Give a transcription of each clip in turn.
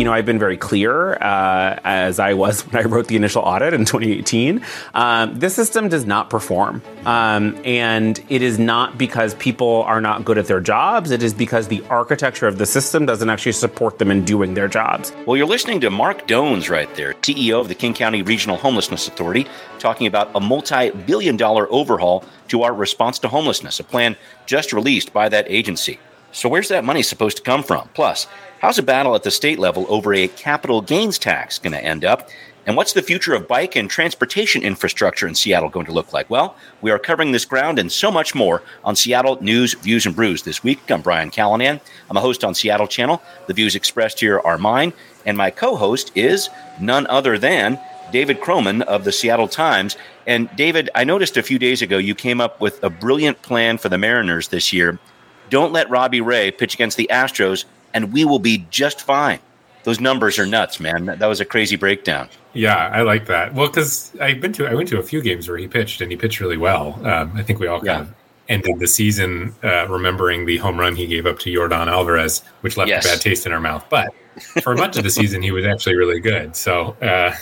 you know, I've been very clear, uh, as I was when I wrote the initial audit in 2018. Um, this system does not perform. Um, and it is not because people are not good at their jobs, it is because the architecture of the system doesn't actually support them in doing their jobs. Well, you're listening to Marc Dones right there, CEO of the King County Regional Homelessness Authority, talking about a multi billion dollar overhaul to our response to homelessness, a plan just released by that agency. So, where's that money supposed to come from? Plus, how's a battle at the state level over a capital gains tax going to end up? And what's the future of bike and transportation infrastructure in Seattle going to look like? Well, we are covering this ground and so much more on Seattle News, Views, and Brews this week. I'm Brian Callanan. I'm a host on Seattle Channel. The views expressed here are mine, and my co host is none other than David Kroman of the Seattle Times. And David, I noticed a few days ago you came up with a brilliant plan for the Mariners this year don't let Robbie Ray pitch against the Astros, and we will be just fine. Those numbers are nuts, man. That, was a crazy breakdown. Yeah, I like that. Well, because I've been to I went to a few games where he pitched, and he pitched really well. Um, I think we all kind yeah. of ended the season uh, remembering the home run he gave up to Jordan Alvarez, which left yes. a bad taste in our mouth. But for much of the season, he was actually really good. So, uh,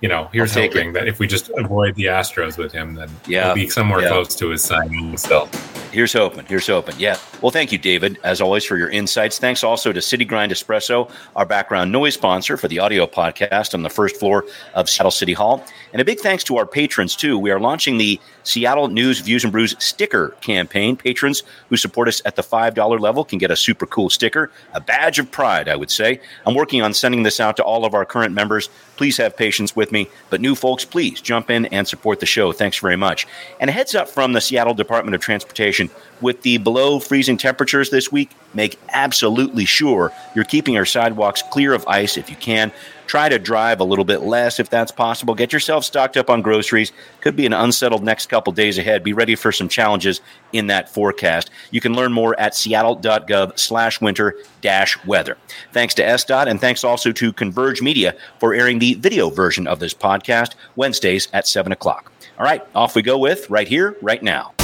you know, here's hoping it. that if we just avoid the Astros with him, then yeah. we'll be somewhere yeah. close to his signing still. Here's hoping. Here's hoping. Yeah. Well, thank you, David, as always, for your insights. Thanks also to City Grind Espresso, our background noise sponsor for the audio podcast on the first floor of Seattle City Hall. And a big thanks to our patrons, too. We are launching the Seattle News Views and Brews sticker campaign. Patrons who support us at the $5 level can get a super cool sticker, a badge of pride, I would say. I'm working on sending this out to all of our current members. Please have patience with me. But new folks, please jump in and support the show. Thanks very much. And a heads up from the Seattle Department of Transportation with the below freezing temperatures this week, make absolutely sure you're keeping your sidewalks clear of ice if you can. Try to drive a little bit less if that's possible. Get yourself stocked up on groceries. Could be an unsettled next couple days ahead. Be ready for some challenges in that forecast. You can learn more at seattle.gov slash winter dash weather. Thanks to SDOT and thanks also to Converge Media for airing the video version of this podcast Wednesdays at 7 o'clock. All right, off we go with right here, right now.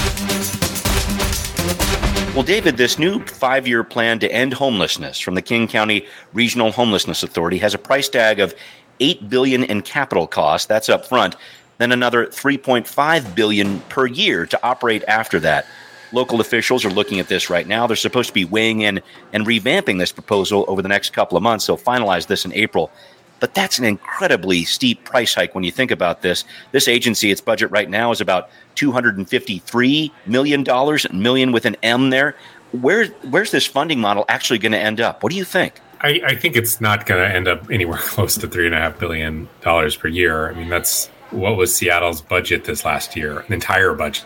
Well, David, this new five year plan to end homelessness from the King County Regional Homelessness Authority has a price tag of 8 billion in capital costs. That's up front. Then another 3.5 billion per year to operate after that. Local officials are looking at this right now. They're supposed to be weighing in and revamping this proposal over the next couple of months. They'll finalize this in April. But that's an incredibly steep price hike when you think about this. This agency, its budget right now is about $253 million, million with an M there. Where, where's this funding model actually going to end up? What do you think? I, I think it's not going to end up anywhere close to $3.5 billion per year. I mean, that's what was Seattle's budget this last year, an entire budget.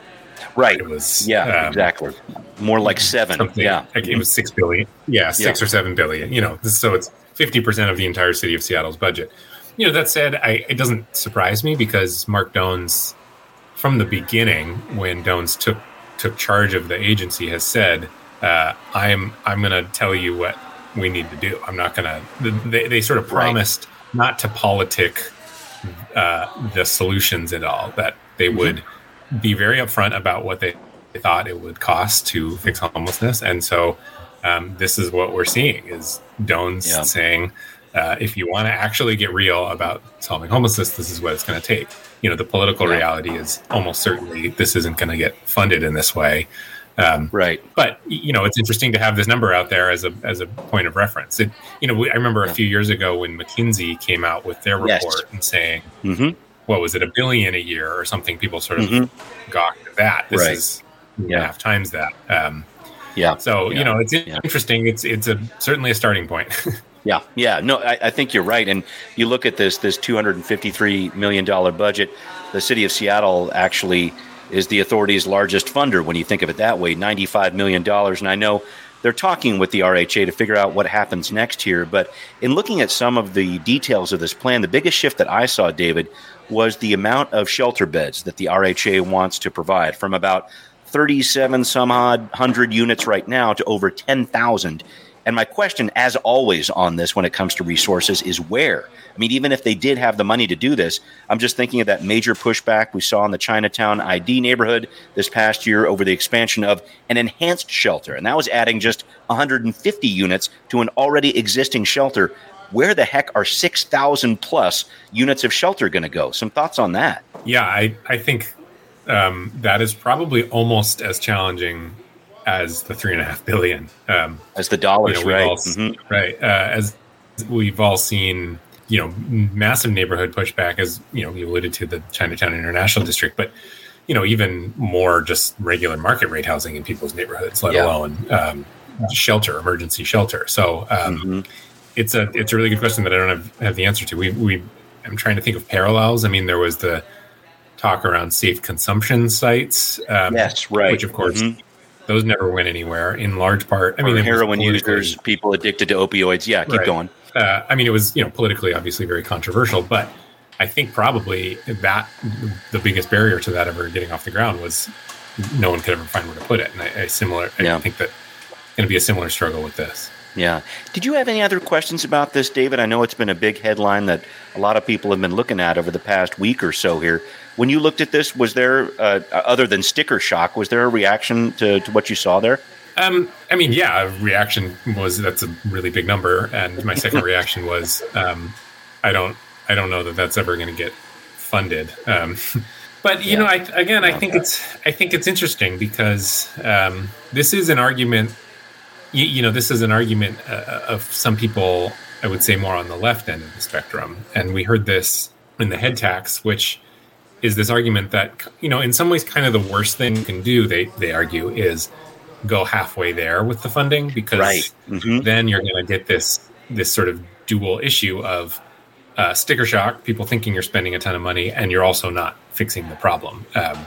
Right. It was yeah, um, exactly. More like seven. Yeah, it was six billion. Yeah, six yeah. or seven billion. You know, so it's 50% of the entire city of Seattle's budget. You know, that said, I, it doesn't surprise me because Marc Dones, from the beginning, when Dones took took charge of the agency, has said, uh, "I'm I'm going to tell you what we need to do. I'm not going to." They, they sort of promised right. not to politic uh, the solutions at all. That they mm-hmm. would be very upfront about what they thought it would cost to fix homelessness, and so um, this is what we're seeing is Dones yeah. saying, uh, if you want to actually get real about solving homelessness, this is what it's going to take. You know, the political yeah. reality is almost certainly this isn't going to get funded in this way. Um, right. But you know, it's interesting to have this number out there as a as a point of reference. It, you know, I remember a few years ago when McKinsey came out with their report yes. and saying, mm-hmm. "What was it, a billion a year or something?" People sort of mm-hmm. gawked at that. This right. is yeah. half times that. Um, yeah. So yeah. you know, it's yeah. interesting. It's it's a certainly a starting point. yeah, yeah. No, I, I, think you're right. And you look at this this 253 million dollar budget. The city of Seattle actually is the authority's largest funder when you think of it that way. 95 million dollars. And I know they're talking with the RHA to figure out what happens next here. But in looking at some of the details of this plan, the biggest shift that I saw, David, was the amount of shelter beds that the RHA wants to provide from about 37 some odd hundred units right now to over 10,000. And my question, as always, on this when it comes to resources is where? I mean, even if they did have the money to do this, I'm just thinking of that major pushback we saw in the Chinatown ID neighborhood this past year over the expansion of an enhanced shelter. And that was adding just 150 units to an already existing shelter. where the heck are 6,000 plus units of shelter going to go? Some thoughts on that? Yeah, I, I think um, that is probably almost as challenging as the three and a half billion. Um, as the dollars, you know, right? All, mm-hmm. Right. Uh, as we've all seen, you know, massive neighborhood pushback, as you know, you alluded to the Chinatown International District, but you know, even more just regular market rate housing in people's neighborhoods, let yeah. alone um, shelter, emergency shelter. So um, mm-hmm. it's a it's a really good question that I don't have, have the answer to. We we I'm trying to think of parallels. I mean, there was the talk around safe consumption sites. Um, yes, right. Which of course. Mm-hmm. Those never went anywhere. In large part, I mean, heroin users, people addicted to opioids. Yeah, keep right. going. Uh, I mean, it was you know politically obviously very controversial, but I think probably that the biggest barrier to that ever getting off the ground was no one could ever find where to put it. And I, I similar, I yeah. think that going to be a similar struggle with this. Yeah. Did you have any other questions about this, David? I know it's been a big headline that a lot of people have been looking at over the past week or so here. When you looked at this, was there, uh, other than sticker shock, was there a reaction to, to what you saw there? Um, I mean, yeah, reaction was that's a really big number, and my second reaction was, um, I don't, I don't know that that's ever going to get funded. Um, but you yeah. know, I, again, I think it's, I think it's interesting because um, this is an argument you, you know, this is an argument uh, of some people, I would say, more on the left end of the spectrum. And we heard this in the head tax, which is this argument that, you know, in some ways, kind of the worst thing you can do, they, they argue, is go halfway there with the funding because right. mm-hmm. then you're going to get this this sort of dual issue of uh, sticker shock, people thinking you're spending a ton of money, and you're also not fixing the problem. Um,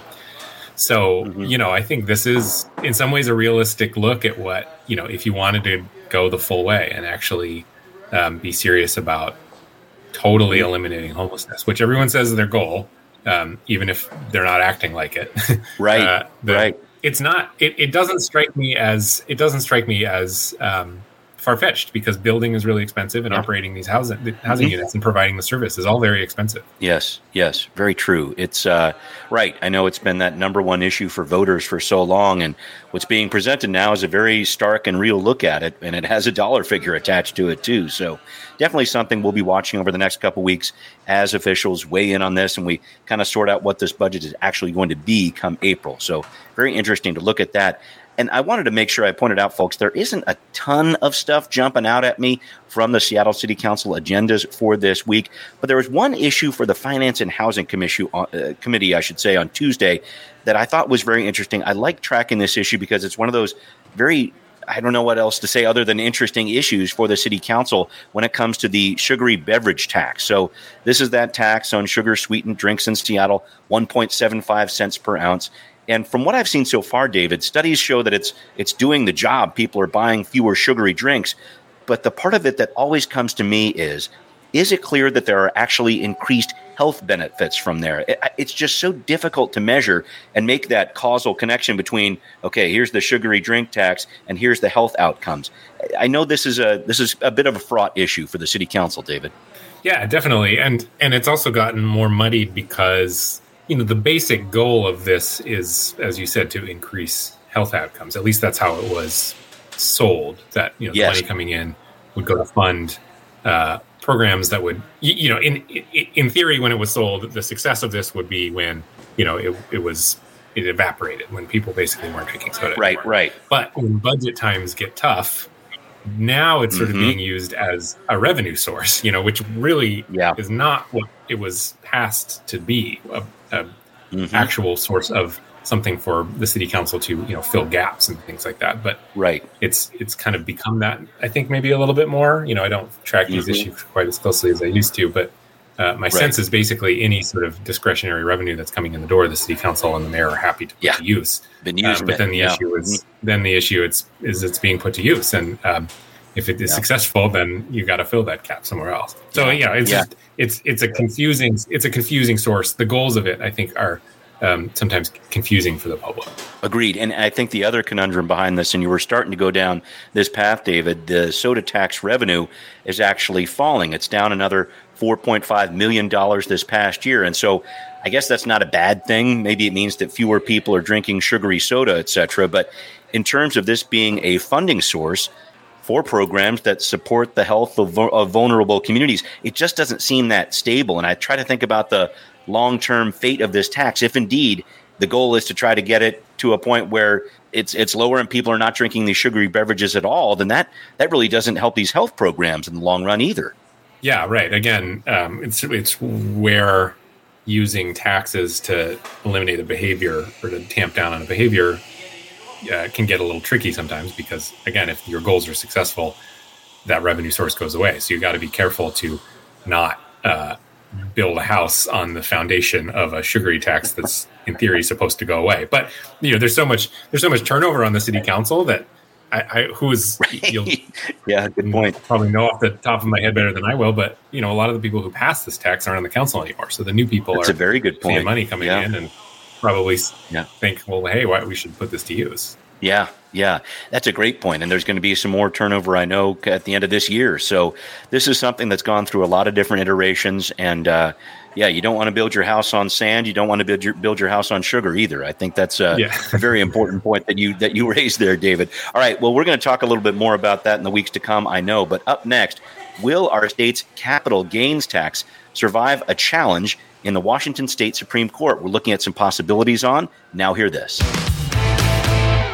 so, mm-hmm. you know, I think this is in some ways a realistic look at what, you know, if you wanted to go the full way and actually um, be serious about totally mm-hmm. eliminating homelessness, which everyone says is their goal, um, even if they're not acting like it. Right. uh, the, right. It's not, it, it doesn't strike me as, it doesn't strike me as, um, far fetched because building is really expensive and yeah. operating these housing housing mm-hmm. units and providing the service is all very expensive. Yes, yes, very true. It's uh, right. I know it's been that number one issue for voters for so long, and what's being presented now is a very stark and real look at it, and it has a dollar figure attached to it too. So definitely something we'll be watching over the next couple weeks as officials weigh in on this and we kind of sort out what this budget is actually going to be come April. So very interesting to look at that. And I wanted to make sure I pointed out, folks, there isn't a ton of stuff jumping out at me from the Seattle City Council agendas for this week, but there was one issue for the Finance and Housing Commission, uh, Committee, I should say, on Tuesday that I thought was very interesting. I like tracking this issue because it's one of those very I don't know what else to say other than interesting issues for the city council when it comes to the sugary beverage tax. So, this is that tax on sugar sweetened drinks in Seattle, 1.75 cents per ounce. And from what I've seen so far, David, studies show that it's it's doing the job. People are buying fewer sugary drinks. But the part of it that always comes to me is is it clear that there are actually increased health benefits from there? It's just so difficult to measure and make that causal connection between okay, here's the sugary drink tax and here's the health outcomes. I know this is a this is a bit of a fraught issue for the city council, David. Yeah, definitely. And and it's also gotten more muddied because you know the basic goal of this is as you said to increase health outcomes at least that's how it was sold that you know yes. the money coming in would go to fund uh, programs that would you, you know in, in theory when it was sold the success of this would be when you know it, it was it evaporated when people basically weren't drinking soda right anymore. right but when budget times get tough now it's sort mm-hmm. of being used as a revenue source you know which really yeah. is not what it was passed to be a, a mm-hmm. actual source of something for the city council to you know fill gaps and things like that but right it's it's kind of become that i think maybe a little bit more you know i don't track these mm-hmm. issues quite as closely as i used to but uh, my right. sense is basically any sort of discretionary revenue that's coming in the door, the city council and the mayor are happy to put yeah. to use. Uh, but then the yeah. issue is mm-hmm. then the issue it's is it's being put to use, and um, if it is yeah. successful, then you got to fill that cap somewhere else. So yeah, it's just, it's it's a confusing it's a confusing source. The goals of it, I think, are um, sometimes confusing for the public. Agreed. And I think the other conundrum behind this, and you were starting to go down this path, David, the soda tax revenue is actually falling. It's down another $4.5 million this past year. And so I guess that's not a bad thing. Maybe it means that fewer people are drinking sugary soda, et cetera. But in terms of this being a funding source, for programs that support the health of, of vulnerable communities. It just doesn't seem that stable. And I try to think about the long term fate of this tax. If indeed the goal is to try to get it to a point where it's it's lower and people are not drinking these sugary beverages at all, then that that really doesn't help these health programs in the long run either. Yeah, right. Again, um, it's it's where using taxes to eliminate a behavior or to tamp down on a behavior uh, can get a little tricky sometimes because again if your goals are successful that revenue source goes away. So you got to be careful to not uh, build a house on the foundation of a sugary tax that's in theory supposed to go away. But you know there's so much there's so much turnover on the city council that I, I who is right. yeah good point. probably know off the top of my head better than I will but you know a lot of the people who passed this tax aren't on the council anymore. So the new people that's are a very good point. money coming yeah. in and probably yeah. think, well, hey, why we should put this to use. Yeah, yeah, that's a great point. And there's going to be some more turnover, I know, at the end of this year. So this is something that's gone through a lot of different iterations. And uh, yeah, you don't want to build your house on sand. You don't want to build your build your house on sugar either. I think that's a, yeah. a very important point that you that you raised there, David. All right, well, we're going to talk a little bit more about that in the weeks to come. I know, but up next, will our state's capital gains tax survive a challenge in the Washington State Supreme Court. We're looking at some possibilities on. Now, hear this.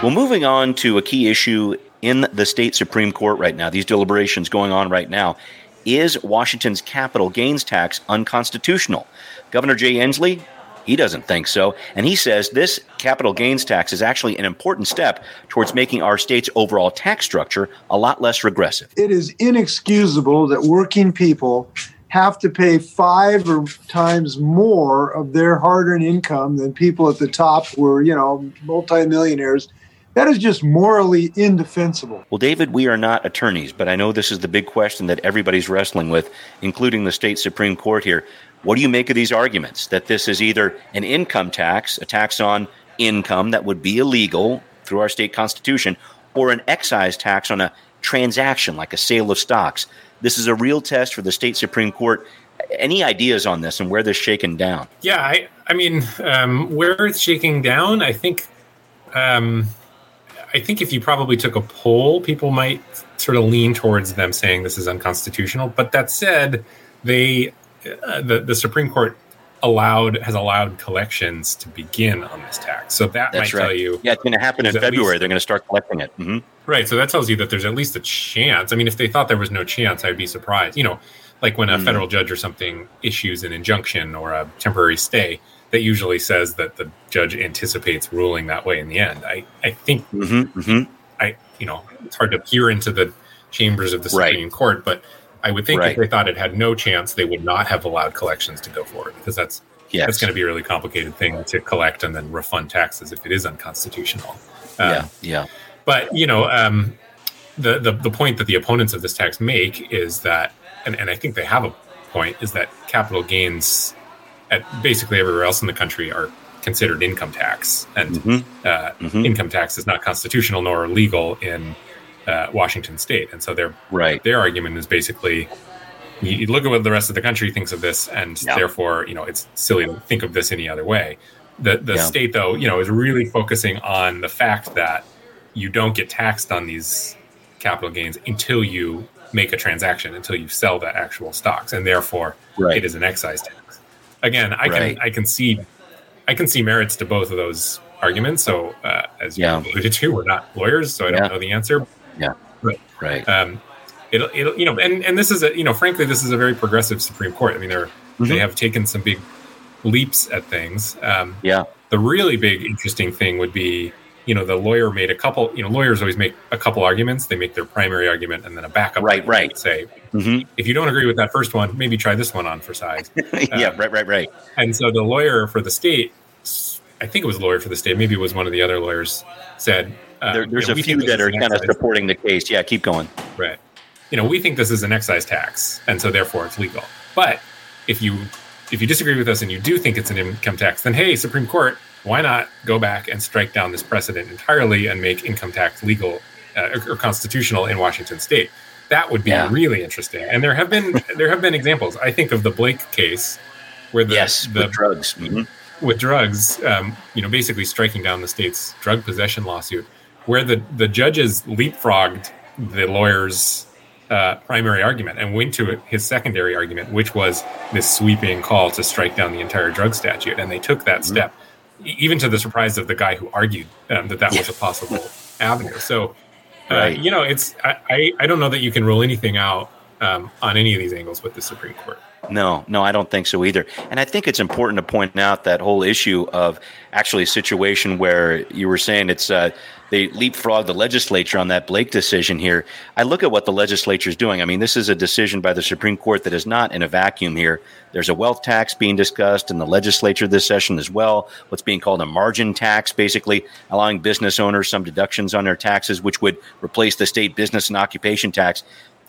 Well, moving on to a key issue in the state Supreme Court right now, these deliberations going on right now. Is Washington's capital gains tax unconstitutional? Governor Jay Inslee, he doesn't think so. And he says this capital gains tax is actually an important step towards making our state's overall tax structure a lot less regressive. It is inexcusable that working people have to pay five or times more of their hard-earned income than people at the top who are, you know, multimillionaires. That is just morally indefensible. Well, David, we are not attorneys, but I know this is the big question that everybody's wrestling with, including the state Supreme Court here. What do you make of these arguments that this is either an income tax, a tax on income that would be illegal through our state constitution, or an excise tax on a transaction like a sale of stocks? This is a real test for the state Supreme Court. Any ideas on this and where this shaken down? Yeah, I, I mean, um, where it's shaking down, I think, um, I think if you probably took a poll, people might sort of lean towards them saying this is unconstitutional. But that said, they, uh, the the Supreme Court allowed has allowed collections to begin on this tax. So that That's might right. tell you. Yeah, it's going to happen in February. Least, They're going to start collecting it. Mm-hmm. Right. So that tells you that there's at least a chance. I mean, if they thought there was no chance, I'd be surprised. You know, like when a mm. federal judge or something issues an injunction or a temporary stay, that usually says that the judge anticipates ruling that way in the end. I, I think mm-hmm, mm-hmm. I, you know, it's hard to peer into the chambers of the Supreme right. Court, but I would think right. if they thought it had no chance, they would not have allowed collections to go forward because that's yes. that's going to be a really complicated thing to collect and then refund taxes if it is unconstitutional. Um, yeah, yeah. But you know, um, the, the the point that the opponents of this tax make is that, and, and I think they have a point, is that capital gains at basically everywhere else in the country are considered income tax, and mm-hmm. Uh, mm-hmm. income tax is not constitutional nor legal in uh, Washington State, and so their right. their argument is basically you, look at what the rest of the country thinks of this, and yeah. therefore you know it's silly to think of this any other way. The the yeah. state though you know is really focusing on the fact that you don't get taxed on these capital gains until you make a transaction, until you sell the actual stocks, and therefore right. it is an excise tax. Again, I right. can I can see I can see merits to both of those arguments. So uh, as you yeah. alluded to, we're not lawyers, so I don't know the answer. Yeah. Right. Right. Um, it'll, it'll, you know, and, and this is a, you know, frankly, this is a very progressive Supreme Court. I mean, they're, mm-hmm. they have taken some big leaps at things. Um, yeah. The really big interesting thing would be, you know, the lawyer made a couple, you know, lawyers always make a couple arguments. They make their primary argument and then a backup. Right. Right. Say, mm-hmm. if you don't agree with that first one, maybe try this one on for size. yeah. Um, right. Right. Right. And so the lawyer for the state, I think it was a lawyer for the state, maybe it was one of the other lawyers said, uh, there, there's you know, a few that are kind of supporting the case. Yeah, keep going. Right. You know, we think this is an excise tax, and so therefore it's legal. But if you if you disagree with us and you do think it's an income tax, then hey, Supreme Court, why not go back and strike down this precedent entirely and make income tax legal uh, or, or, constitutional in Washington State? That would be yeah. really interesting. And there have been there have been examples. I think of the Blake case, where the, yes, the drugs. Mm-hmm with drugs, um, you know, basically striking down the state's drug possession lawsuit, where the the judges leapfrogged the lawyer's uh, primary argument and went to his secondary argument, which was this sweeping call to strike down the entire drug statute. And they took that mm-hmm. step, even to the surprise of the guy who argued um, that that was a possible avenue. So, uh, right. you know, it's I, I don't know that you can rule anything out um, on any of these angles with the Supreme Court. No, no, I don't think so either. And I think it's important to point out that whole issue of actually a situation where you were saying it's uh, they leapfrog the legislature on that Blake decision here. I look at what the legislature is doing. I mean, this is a decision by the Supreme Court that is not in a vacuum here. There's a wealth tax being discussed in the legislature this session as well. What's being called a margin tax, basically allowing business owners some deductions on their taxes, which would replace the state business and occupation tax.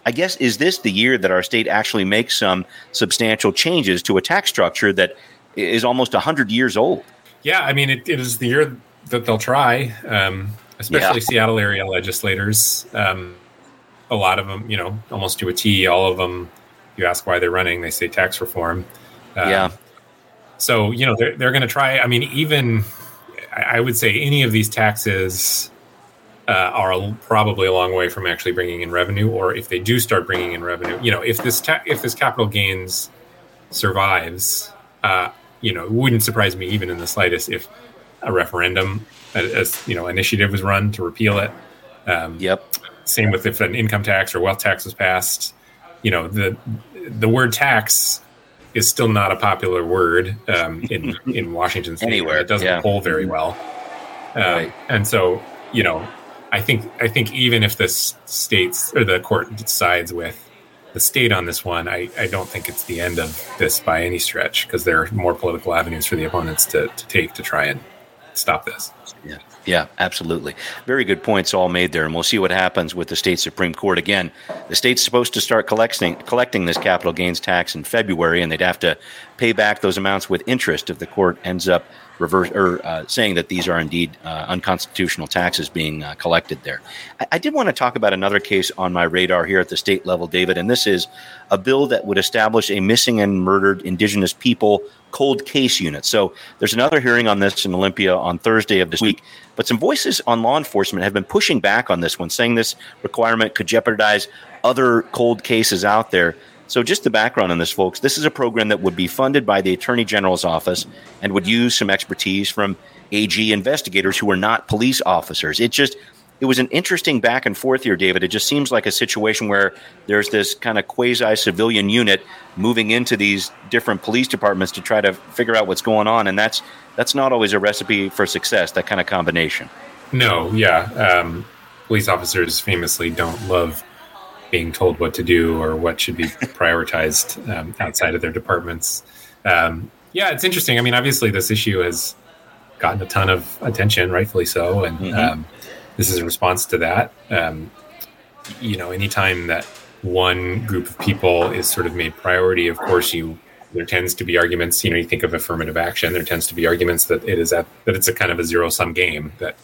I guess is this the year that our state actually makes some substantial changes to a tax structure that is almost 100 years old? Yeah, I mean, it, it is the year that they'll try, um, especially yeah. Seattle area legislators. Um, a lot of them, you know, almost to a T, all of them, you ask why they're running, they say tax reform. Um, yeah. So, you know, they're, they're going to try. I mean, even I would say any of these taxes uh, are probably a long way from actually bringing in revenue. Or if they do start bringing in revenue, you know, if this ta- if this capital gains survives, uh, you know, it wouldn't surprise me even in the slightest if a referendum, as you know, initiative was run to repeal it. Um, yep. Same with if an income tax or wealth tax was passed. You know, the the word tax is still not a popular word um, in in Washington State. Anywhere, it doesn't yeah. poll very well. Um, right. And so, you know, I think I think even if the states or the court decides with the state on this one, I, I don't think it's the end of this by any stretch because there are more political avenues for the opponents to, to take to try and stop this. Yeah. Yeah, absolutely. Very good points all made there, and we'll see what happens with the state supreme court. Again, the state's supposed to start collecting collecting this capital gains tax in February, and they'd have to pay back those amounts with interest if the court ends up reverse or uh, saying that these are indeed uh, unconstitutional taxes being uh, collected there. I, I, did want to talk about another case on my radar here at the state level, David, and this is a bill that would establish a missing and murdered Indigenous people cold case unit. So there's another hearing on this in Olympia on Thursday of this week, but some voices on law enforcement have been pushing back on this one, saying this requirement could jeopardize other cold cases out there. So, just the background on this, folks this is a program that would be funded by the Attorney General's office and would use some expertise from AG investigators who are not police officers. It just, it was an interesting back and forth here, David. It just seems like a situation where there's this kind of quasi civilian unit moving into these different police departments to try to figure out what's going on, and that's that's not always a recipe for success. That kind of combination. No, yeah, um, police officers famously don't love being told what to do or what should be prioritized um, outside of their departments. Um, yeah, it's interesting. I mean, obviously, this issue has gotten a ton of attention, rightfully so, and mm-hmm. um, this is a response to that. Um, you know, anytime that one group of people is sort of made priority, of course, you there tends to be arguments. You know, you think of affirmative action. There tends to be arguments that it is at that it's a kind of a zero sum game that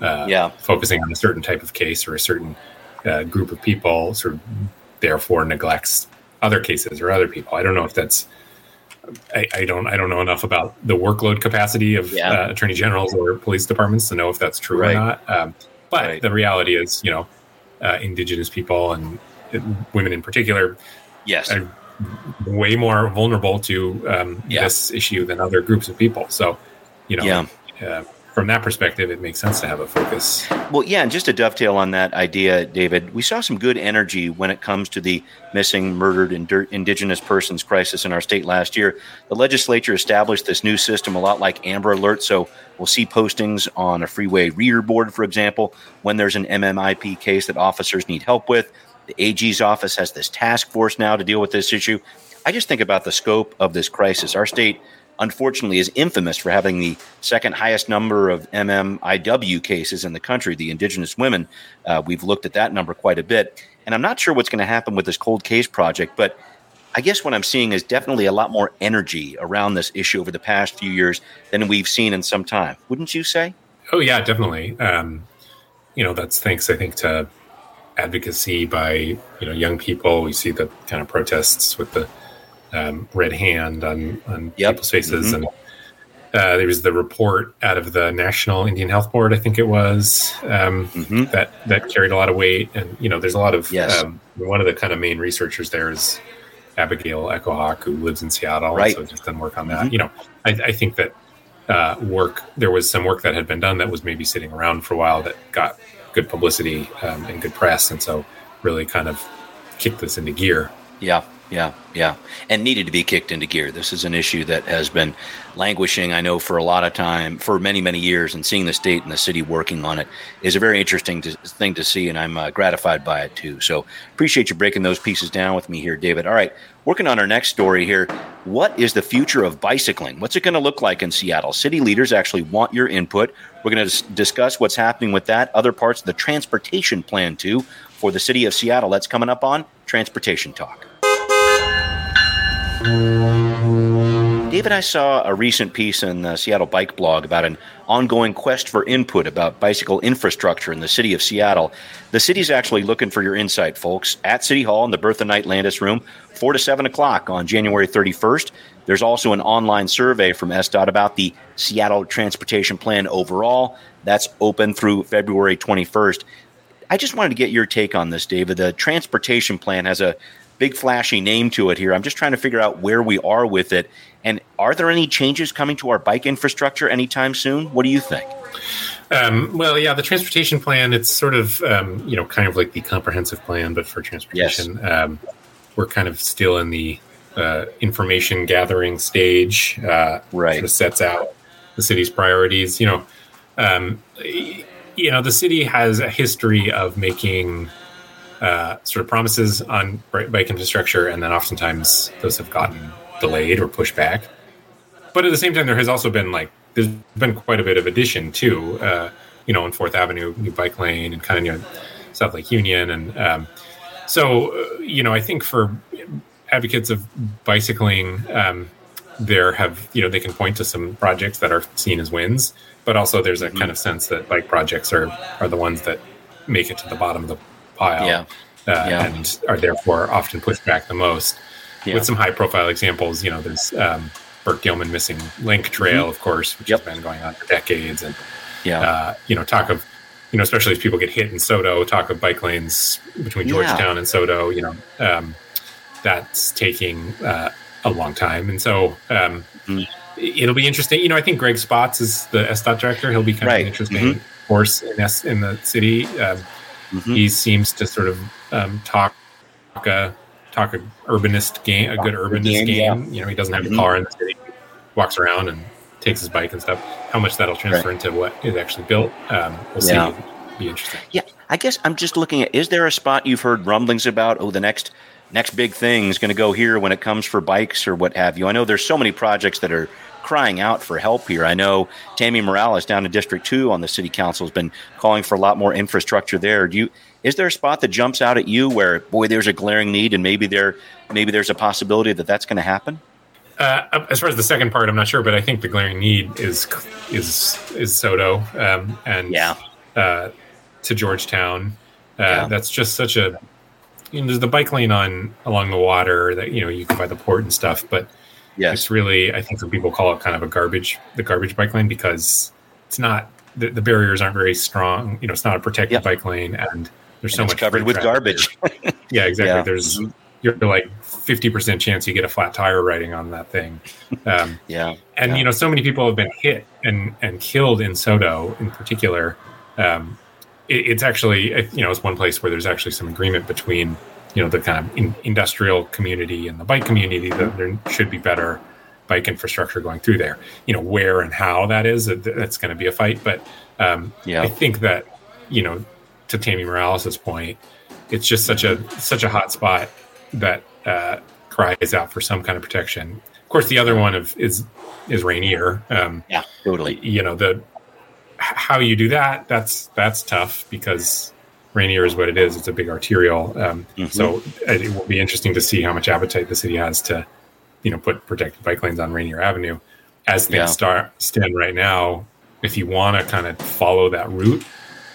uh, yeah. focusing on a certain type of case or a certain uh, group of people sort of therefore neglects other cases or other people. I don't know if that's I, I don't I don't know enough about the workload capacity of yeah. uh, attorney generals or police departments to know if that's true right. or not. Um, but right. the reality is, you know, uh, indigenous people and women in particular, yes, are way more vulnerable to um, yeah. this issue than other groups of people. So, you know, yeah. From that perspective, it makes sense to have a focus. Well, yeah, and just to dovetail on that idea, David, we saw some good energy when it comes to the missing, murdered, and Indigenous persons crisis in our state last year. The legislature established this new system a lot like Amber Alert, so we'll see postings on a freeway reader board, for example, when there's an MMIP case that officers need help with. The AG's office has this task force now to deal with this issue. I just think about the scope of this crisis. Our state unfortunately is infamous for having the second highest number of MMIW cases in the country, the indigenous women. Uh, we've looked at that number quite a bit. And I'm not sure what's going to happen with this cold case project, but I guess what I'm seeing is definitely a lot more energy around this issue over the past few years than we've seen in some time. Wouldn't you say? Oh, yeah, definitely. Um, you know, that's thanks, I think, to advocacy by, you know, young people. We see the kind of protests with the um, red hand on on yep. people's faces, mm-hmm. and uh, there was the report out of the National Indian Health Board, I think it was, um, mm-hmm. that that carried a lot of weight. And you know, there's a lot of yes. um, one of the kind of main researchers there is Abigail Echohawk, who lives in Seattle, right? So just done work on that. Mm-hmm. You know, I, I think that uh, work there was some work that had been done that was maybe sitting around for a while that got good publicity um, and good press, and so really kind of kicked this into gear. Yeah. Yeah, yeah, and needed to be kicked into gear. This is an issue that has been languishing, I know, for a lot of time, for many, many years, and seeing the state and the city working on it is a very interesting to, thing to see, and I'm uh, gratified by it too. So appreciate you breaking those pieces down with me here, David. All right, working on our next story here. What is the future of bicycling? What's it going to look like in Seattle? City leaders actually want your input. We're going to discuss what's happening with that, other parts of the transportation plan too for the city of Seattle. That's coming up on Transportation Talk. David, I saw a recent piece in the Seattle Bike Blog about an ongoing quest for input about bicycle infrastructure in the city of Seattle. The city's actually looking for your insight, folks, at City Hall in the Bertha Knight Landes room, 4 to 7 o'clock on January 31st. There's also an online survey from SDOT about the Seattle Transportation Plan overall. That's open through February 21st. I just wanted to get your take on this, David. The transportation plan has a big flashy name to it here. I'm just trying to figure out where we are with it. And are there any changes coming to our bike infrastructure anytime soon? What do you think? Um, well, yeah, the transportation plan, it's sort of, um, you know, kind of like the comprehensive plan, but for transportation. Yes. Um, we're kind of still in the uh, information gathering stage. Uh, right. Sort of sets out the city's priorities. You know, um, you know, the city has a history of making uh, sort of promises on bike infrastructure, and then oftentimes those have gotten delayed or pushed back. But at the same time, there has also been like there's been quite a bit of addition too. Uh, you know, on Fourth Avenue, new bike lane, and kind of near South Lake Union, and um, so uh, you know, I think for advocates of bicycling, um, there have you know they can point to some projects that are seen as wins, but also there's a mm-hmm. kind of sense that bike projects are are the ones that make it to the bottom of the pile yeah. Uh, yeah. and are therefore often pushed back the most. Yeah. With some high profile examples, you know, there's um, Burke Gilman missing link trail, mm-hmm. of course, which yep. has been going on for decades. And, yeah. Uh, you know, talk of, you know, especially as people get hit in SoDo, talk of bike lanes between Georgetown and SoDo, you know, um, that's taking uh, a long time. And so um, mm-hmm. it'll be interesting. You know, I think Greg Spotts is the SDOT director. He'll be kind right. of an interesting mm-hmm. force in, S- in the city. Um, Mm-hmm. He seems to sort of um, talk a talk a urbanist game, a good urbanist game. game. Yeah. You know, he doesn't have mm-hmm. a car in the city, walks around and takes his bike and stuff. How much that'll transfer right. into what is actually built, um, we'll yeah. see. Be interesting. Yeah, I guess I'm just looking at. Is there a spot you've heard rumblings about? Oh, the next next big thing is going to go here when it comes for bikes or what have you. I know there's so many projects that are crying out for help here. I know Tammy Morales down in District Two on the City Council has been calling for a lot more infrastructure there. Do you? Is there a spot that jumps out at you where, boy, there's a glaring need, and maybe there, maybe there's a possibility that that's going to happen? Uh, as far as the second part, I'm not sure, but I think the glaring need is is is SoDo um, and yeah. uh, to Georgetown. Uh, yeah. That's just such a you know, there's the bike lane on along the water that you know you can by the port and stuff, but Yes. It's really, I think some people call it kind of a garbage, the garbage bike lane because it's not, the, the barriers aren't very strong. You know, it's not a protected yep. bike lane and there's so and much covered with garbage. yeah, exactly. Yeah. There's, mm-hmm. you're like 50% chance you get a flat tire riding on that thing. Um, yeah. And, yeah. you know, so many people have been hit and, and killed in SoDo in particular. Um, it, it's actually, you know, it's one place where there's actually some agreement between you know the kind of in, industrial community and the bike community that there should be better bike infrastructure going through there. You know where and how that is that's going to be a fight, but um, yeah, I think that you know to Tammy Morales's point, it's just such a such a hot spot that uh, cries out for some kind of protection. Of course, the other one of is is Rainier. Um, yeah, totally. You know the how you do that. That's that's tough because Rainier is what it is. It's a big arterial. Um, mm-hmm. So it will be interesting to see how much appetite the city has to, you know, put protected bike lanes on Rainier Avenue. As things yeah. start stand right now, if you want to kind of follow that route,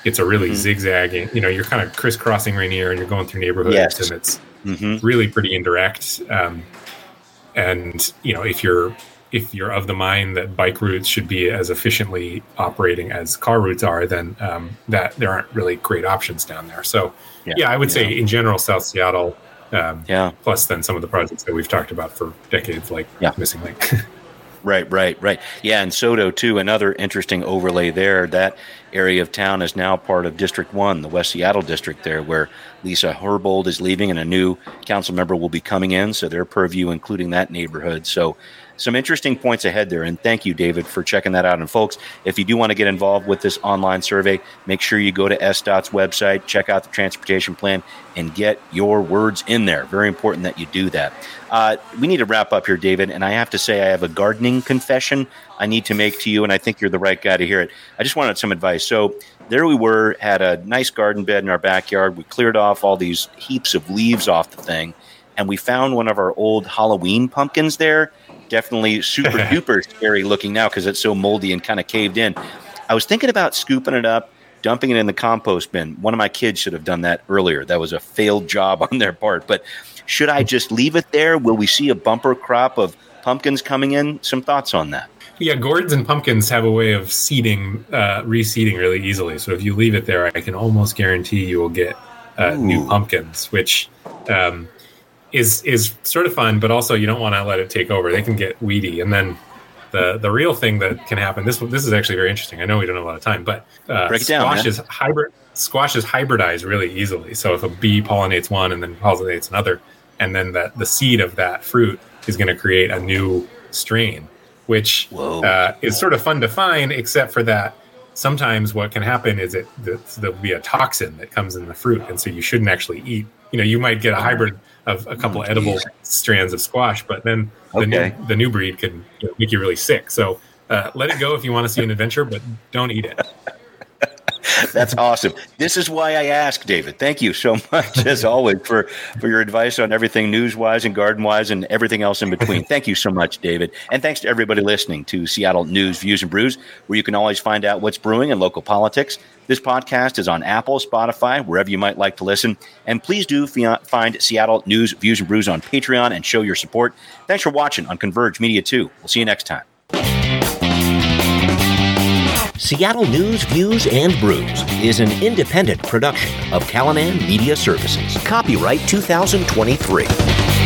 it's a really mm-hmm. zigzagging. You know, you're kind of crisscrossing Rainier and you're going through neighborhoods, yes. and it's mm-hmm. really pretty indirect. Um, and you know, if you're if you're of the mind that bike routes should be as efficiently operating as car routes are, then um, that there aren't really great options down there. So, yeah, yeah I would yeah. say in general, South Seattle, um, yeah. Plus, then some of the projects that we've talked about for decades, like yeah. Missing Link. Right, right, right. Yeah, and SoDo too. Another interesting overlay there. That area of town is now part of District One, the West Seattle district there, where Lisa Herbold is leaving and a new council member will be coming in. So their purview, including that neighborhood. So some interesting points ahead there. And thank you, David, for checking that out. And folks, if you do want to get involved with this online survey, make sure you go to SDOT's website, check out the transportation plan, and get your words in there. Very important that you do that. Uh, we need to wrap up here, David. And I have to say, I have a gardening confession I need to make to you, and I think you're the right guy to hear it. I just wanted some advice. So there we were, had a nice garden bed in our backyard. We cleared off all these heaps of leaves off the thing, and we found one of our old Halloween pumpkins there definitely super duper scary looking now because it's so moldy and kind of caved in. I was thinking about scooping it up, dumping it in the compost bin. One of my kids should have done that earlier. That was a failed job on their part. But should I just leave it there? Will we see a bumper crop of pumpkins coming in? Some thoughts on that? Yeah, gourds and pumpkins have a way of seeding, uh, reseeding really easily. So if you leave it there, I can almost guarantee you will get uh, new pumpkins, which um, is is sort of fun, but also you don't want to let it take over. They can get weedy, and then the the real thing that can happen. This this is actually very interesting. I know we don't have a lot of time, but uh, Break down, squashes hybrid squashes hybridize really easily. So if a bee pollinates one and then pollinates another, and then the the seed of that fruit is going to create a new strain, which uh, is sort of fun to find, except for that sometimes what can happen is it there'll be a toxin that comes in the fruit, and so you shouldn't actually eat. You know, you might get a hybrid of a couple oh, edible strands of squash, but then the, okay. new, the new breed can make you really sick. So uh, let it go if you want to see an adventure, but don't eat it. That's awesome. This is why I ask, David. Thank you so much, as always, for, for your advice on everything news wise and garden wise and everything else in between. Thank you so much, David. And thanks to everybody listening to Seattle News, Views, and Brews, where you can always find out what's brewing in local politics. This podcast is on Apple, Spotify, wherever you might like to listen. And please do find Seattle News, Views, and Brews on Patreon and show your support. Thanks for watching on Converge Media 2. We'll see you next time. Seattle News, Views, and Brews is an independent production of Callanan Media Services. Copyright 2023.